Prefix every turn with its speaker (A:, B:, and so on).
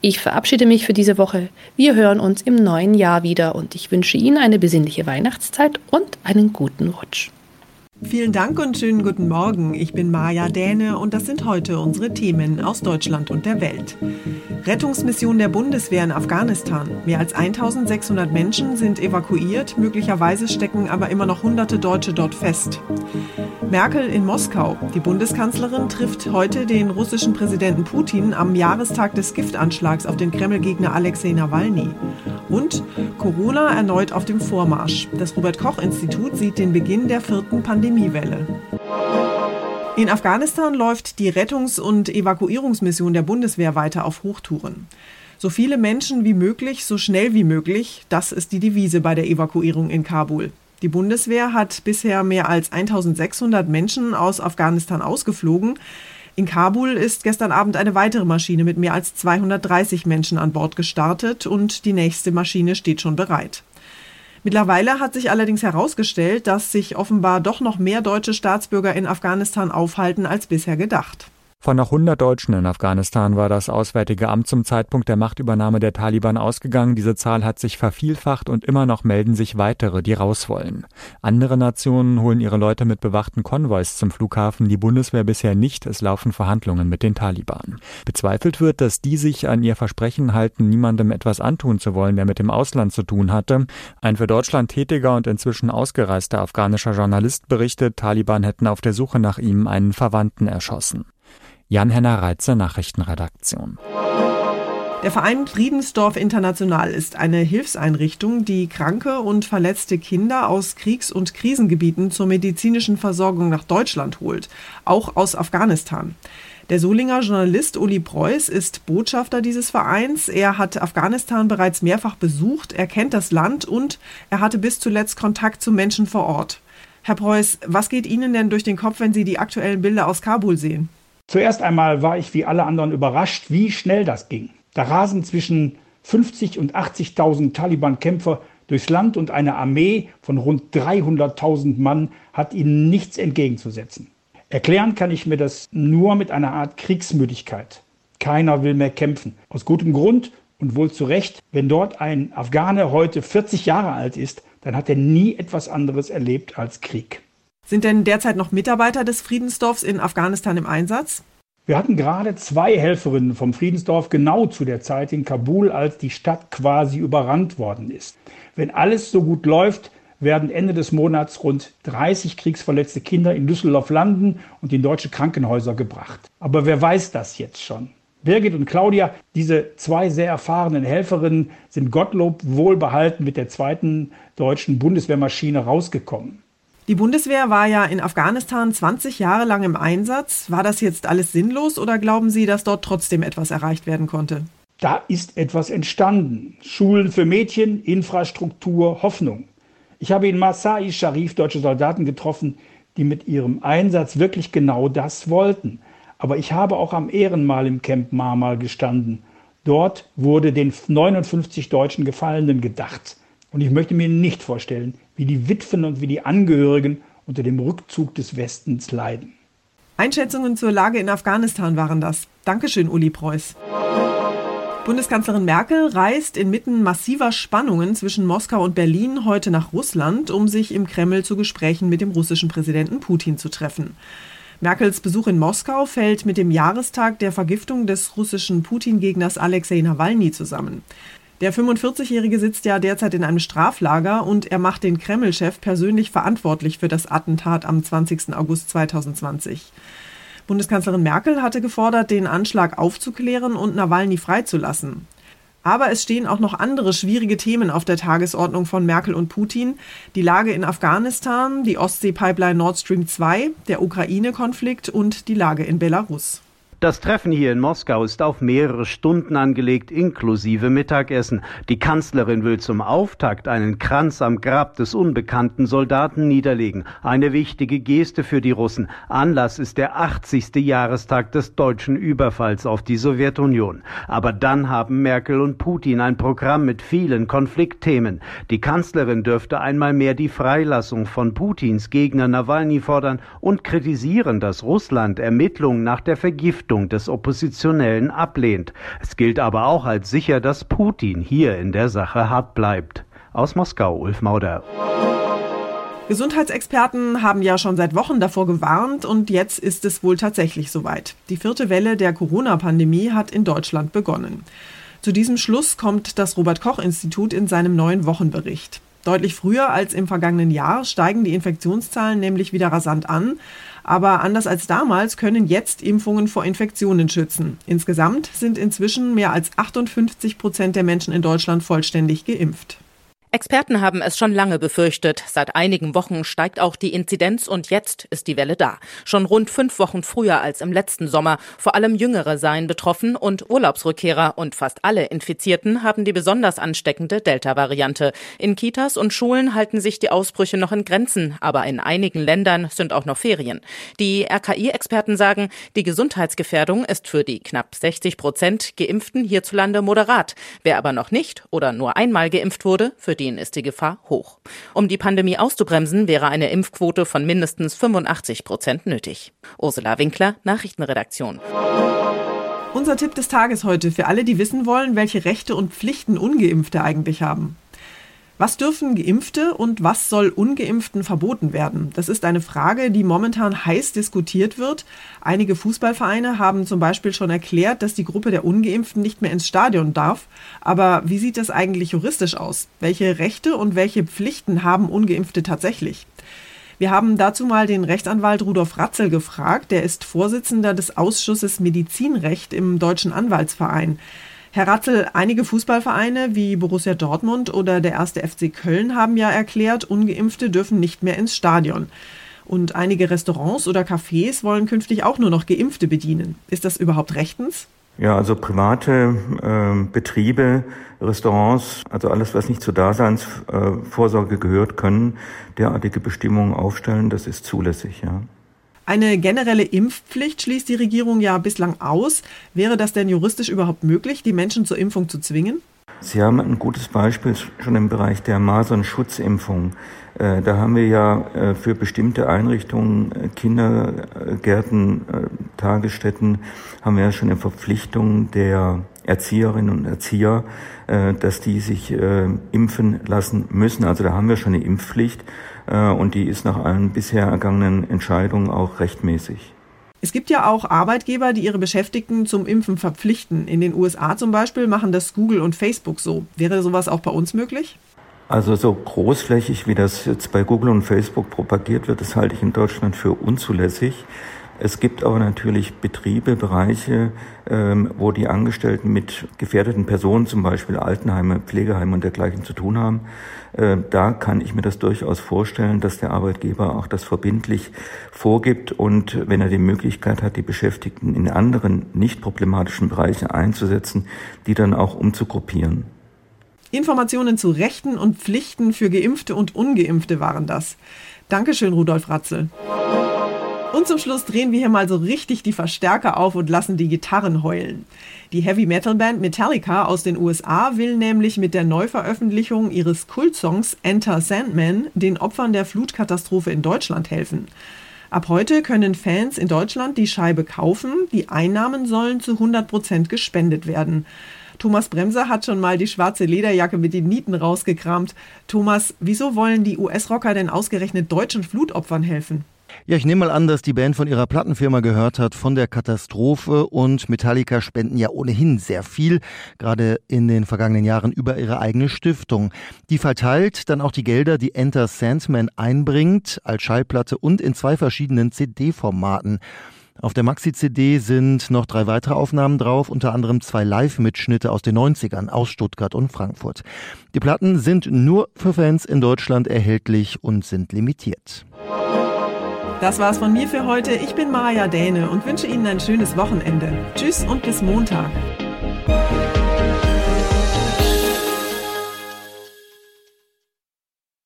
A: Ich verabschiede mich für diese Woche. Wir hören uns im neuen Jahr wieder und ich wünsche Ihnen eine besinnliche Weihnachtszeit und einen guten Rutsch.
B: Vielen Dank und schönen guten Morgen. Ich bin Maja Däne und das sind heute unsere Themen aus Deutschland und der Welt. Rettungsmission der Bundeswehr in Afghanistan. Mehr als 1600 Menschen sind evakuiert, möglicherweise stecken aber immer noch hunderte Deutsche dort fest. Merkel in Moskau. Die Bundeskanzlerin trifft heute den russischen Präsidenten Putin am Jahrestag des Giftanschlags auf den Kreml-Gegner Alexei Nawalny. Und Corona erneut auf dem Vormarsch. Das Robert Koch Institut sieht den Beginn der vierten Pandemiewelle. In Afghanistan läuft die Rettungs- und Evakuierungsmission der Bundeswehr weiter auf Hochtouren. So viele Menschen wie möglich, so schnell wie möglich, das ist die Devise bei der Evakuierung in Kabul. Die Bundeswehr hat bisher mehr als 1600 Menschen aus Afghanistan ausgeflogen. In Kabul ist gestern Abend eine weitere Maschine mit mehr als 230 Menschen an Bord gestartet und die nächste Maschine steht schon bereit. Mittlerweile hat sich allerdings herausgestellt, dass sich offenbar doch noch mehr deutsche Staatsbürger in Afghanistan aufhalten als bisher gedacht.
C: Von noch 100 Deutschen in Afghanistan war das Auswärtige Amt zum Zeitpunkt der Machtübernahme der Taliban ausgegangen. Diese Zahl hat sich vervielfacht und immer noch melden sich weitere, die raus wollen. Andere Nationen holen ihre Leute mit bewachten Konvois zum Flughafen, die Bundeswehr bisher nicht. Es laufen Verhandlungen mit den Taliban. Bezweifelt wird, dass die sich an ihr Versprechen halten, niemandem etwas antun zu wollen, der mit dem Ausland zu tun hatte. Ein für Deutschland tätiger und inzwischen ausgereister afghanischer Journalist berichtet, Taliban hätten auf der Suche nach ihm einen Verwandten erschossen. Jan-Henner Reitze, Nachrichtenredaktion.
B: Der Verein Friedensdorf International ist eine Hilfseinrichtung, die kranke und verletzte Kinder aus Kriegs- und Krisengebieten zur medizinischen Versorgung nach Deutschland holt, auch aus Afghanistan. Der Solinger Journalist Uli Preuß ist Botschafter dieses Vereins. Er hat Afghanistan bereits mehrfach besucht, er kennt das Land und er hatte bis zuletzt Kontakt zu Menschen vor Ort. Herr Preuß, was geht Ihnen denn durch den Kopf, wenn Sie die aktuellen Bilder aus Kabul sehen?
D: Zuerst einmal war ich wie alle anderen überrascht, wie schnell das ging. Da rasen zwischen 50 und 80.000 Taliban-Kämpfer durchs Land und eine Armee von rund 300.000 Mann hat ihnen nichts entgegenzusetzen. Erklären kann ich mir das nur mit einer Art Kriegsmüdigkeit. Keiner will mehr kämpfen. Aus gutem Grund und wohl zu Recht. Wenn dort ein Afghane heute 40 Jahre alt ist, dann hat er nie etwas anderes erlebt als Krieg.
B: Sind denn derzeit noch Mitarbeiter des Friedensdorfs in Afghanistan im Einsatz?
D: Wir hatten gerade zwei Helferinnen vom Friedensdorf genau zu der Zeit in Kabul, als die Stadt quasi überrannt worden ist. Wenn alles so gut läuft, werden Ende des Monats rund 30 kriegsverletzte Kinder in Düsseldorf landen und in deutsche Krankenhäuser gebracht. Aber wer weiß das jetzt schon? Birgit und Claudia, diese zwei sehr erfahrenen Helferinnen, sind Gottlob wohlbehalten mit der zweiten deutschen Bundeswehrmaschine rausgekommen.
B: Die Bundeswehr war ja in Afghanistan 20 Jahre lang im Einsatz. War das jetzt alles sinnlos oder glauben Sie, dass dort trotzdem etwas erreicht werden konnte?
D: Da ist etwas entstanden. Schulen für Mädchen, Infrastruktur, Hoffnung. Ich habe in Masai Sharif deutsche Soldaten getroffen, die mit ihrem Einsatz wirklich genau das wollten. Aber ich habe auch am Ehrenmal im Camp Marmal gestanden. Dort wurde den 59 deutschen Gefallenen gedacht. Und ich möchte mir nicht vorstellen, wie die Witwen und wie die Angehörigen unter dem Rückzug des Westens leiden.
B: Einschätzungen zur Lage in Afghanistan waren das. Dankeschön, Uli Preuß. Bundeskanzlerin Merkel reist inmitten massiver Spannungen zwischen Moskau und Berlin heute nach Russland, um sich im Kreml zu Gesprächen mit dem russischen Präsidenten Putin zu treffen. Merkels Besuch in Moskau fällt mit dem Jahrestag der Vergiftung des russischen Putin-Gegners Alexei Nawalny zusammen. Der 45-Jährige sitzt ja derzeit in einem Straflager und er macht den Kreml-Chef persönlich verantwortlich für das Attentat am 20. August 2020. Bundeskanzlerin Merkel hatte gefordert, den Anschlag aufzuklären und Nawalny freizulassen. Aber es stehen auch noch andere schwierige Themen auf der Tagesordnung von Merkel und Putin. Die Lage in Afghanistan, die Ostsee-Pipeline Nord Stream 2, der Ukraine-Konflikt und die Lage in Belarus.
E: Das Treffen hier in Moskau ist auf mehrere Stunden angelegt, inklusive Mittagessen. Die Kanzlerin will zum Auftakt einen Kranz am Grab des unbekannten Soldaten niederlegen. Eine wichtige Geste für die Russen. Anlass ist der 80. Jahrestag des deutschen Überfalls auf die Sowjetunion. Aber dann haben Merkel und Putin ein Programm mit vielen Konfliktthemen. Die Kanzlerin dürfte einmal mehr die Freilassung von Putins Gegner Nawalny fordern und kritisieren, dass Russland Ermittlungen nach der Vergiftung Verhaftung des Oppositionellen ablehnt. Es gilt aber auch als sicher, dass Putin hier in der Sache hart bleibt. Aus Moskau, Ulf Mauder.
B: Gesundheitsexperten haben ja schon seit Wochen davor gewarnt und jetzt ist es wohl tatsächlich soweit. Die vierte Welle der Corona-Pandemie hat in Deutschland begonnen. Zu diesem Schluss kommt das Robert Koch Institut in seinem neuen Wochenbericht. Deutlich früher als im vergangenen Jahr steigen die Infektionszahlen nämlich wieder rasant an. Aber anders als damals können jetzt Impfungen vor Infektionen schützen. Insgesamt sind inzwischen mehr als 58 Prozent der Menschen in Deutschland vollständig geimpft.
F: Experten haben es schon lange befürchtet. Seit einigen Wochen steigt auch die Inzidenz und jetzt ist die Welle da. Schon rund fünf Wochen früher als im letzten Sommer. Vor allem Jüngere seien betroffen und Urlaubsrückkehrer und fast alle Infizierten haben die besonders ansteckende Delta-Variante. In Kitas und Schulen halten sich die Ausbrüche noch in Grenzen, aber in einigen Ländern sind auch noch Ferien. Die RKI-Experten sagen, die Gesundheitsgefährdung ist für die knapp 60 Prozent Geimpften hierzulande moderat. Wer aber noch nicht oder nur einmal geimpft wurde, für den ist die Gefahr hoch. Um die Pandemie auszubremsen, wäre eine Impfquote von mindestens 85 Prozent nötig. Ursula Winkler, Nachrichtenredaktion.
B: Unser Tipp des Tages heute für alle, die wissen wollen, welche Rechte und Pflichten ungeimpfte eigentlich haben. Was dürfen Geimpfte und was soll ungeimpften verboten werden? Das ist eine Frage, die momentan heiß diskutiert wird. Einige Fußballvereine haben zum Beispiel schon erklärt, dass die Gruppe der ungeimpften nicht mehr ins Stadion darf. Aber wie sieht das eigentlich juristisch aus? Welche Rechte und welche Pflichten haben ungeimpfte tatsächlich? Wir haben dazu mal den Rechtsanwalt Rudolf Ratzel gefragt. Der ist Vorsitzender des Ausschusses Medizinrecht im Deutschen Anwaltsverein. Herr Ratzel, einige Fußballvereine wie Borussia Dortmund oder der erste FC Köln haben ja erklärt, ungeimpfte dürfen nicht mehr ins Stadion. Und einige Restaurants oder Cafés wollen künftig auch nur noch geimpfte bedienen. Ist das überhaupt rechtens?
G: Ja, also private äh, Betriebe, Restaurants, also alles, was nicht zur Daseinsvorsorge gehört, können derartige Bestimmungen aufstellen. Das ist zulässig, ja.
B: Eine generelle Impfpflicht schließt die Regierung ja bislang aus. Wäre das denn juristisch überhaupt möglich, die Menschen zur Impfung zu zwingen?
G: Sie haben ein gutes Beispiel schon im Bereich der Masern-Schutzimpfung. Äh, da haben wir ja äh, für bestimmte Einrichtungen, äh, Kindergärten, Tagesstätten, haben wir ja schon eine Verpflichtung der Erzieherinnen und Erzieher, dass die sich impfen lassen müssen. Also da haben wir schon eine Impfpflicht und die ist nach allen bisher ergangenen Entscheidungen auch rechtmäßig.
B: Es gibt ja auch Arbeitgeber, die ihre Beschäftigten zum Impfen verpflichten. In den USA zum Beispiel machen das Google und Facebook so. Wäre sowas auch bei uns möglich?
G: Also so großflächig, wie das jetzt bei Google und Facebook propagiert wird, das halte ich in Deutschland für unzulässig. Es gibt aber natürlich Betriebe, Bereiche, ähm, wo die Angestellten mit gefährdeten Personen, zum Beispiel Altenheime, Pflegeheime und dergleichen zu tun haben. Äh, da kann ich mir das durchaus vorstellen, dass der Arbeitgeber auch das verbindlich vorgibt und wenn er die Möglichkeit hat, die Beschäftigten in anderen nicht problematischen Bereichen einzusetzen, die dann auch umzugruppieren.
B: Informationen zu Rechten und Pflichten für Geimpfte und Ungeimpfte waren das. Dankeschön, Rudolf Ratzel. Und zum Schluss drehen wir hier mal so richtig die Verstärker auf und lassen die Gitarren heulen. Die Heavy Metal Band Metallica aus den USA will nämlich mit der Neuveröffentlichung ihres Kultsongs Enter Sandman den Opfern der Flutkatastrophe in Deutschland helfen. Ab heute können Fans in Deutschland die Scheibe kaufen. Die Einnahmen sollen zu 100 Prozent gespendet werden. Thomas Bremser hat schon mal die schwarze Lederjacke mit den Nieten rausgekramt. Thomas, wieso wollen die US-Rocker denn ausgerechnet deutschen Flutopfern helfen?
H: Ja, ich nehme mal an, dass die Band von ihrer Plattenfirma gehört hat von der Katastrophe und Metallica spenden ja ohnehin sehr viel, gerade in den vergangenen Jahren über ihre eigene Stiftung. Die verteilt dann auch die Gelder, die Enter Sandman einbringt, als Schallplatte und in zwei verschiedenen CD-Formaten. Auf der Maxi-CD sind noch drei weitere Aufnahmen drauf, unter anderem zwei Live-Mitschnitte aus den 90ern aus Stuttgart und Frankfurt. Die Platten sind nur für Fans in Deutschland erhältlich und sind limitiert.
B: Das war's von mir für heute. Ich bin Maja Däne und wünsche Ihnen ein schönes Wochenende. Tschüss und bis Montag.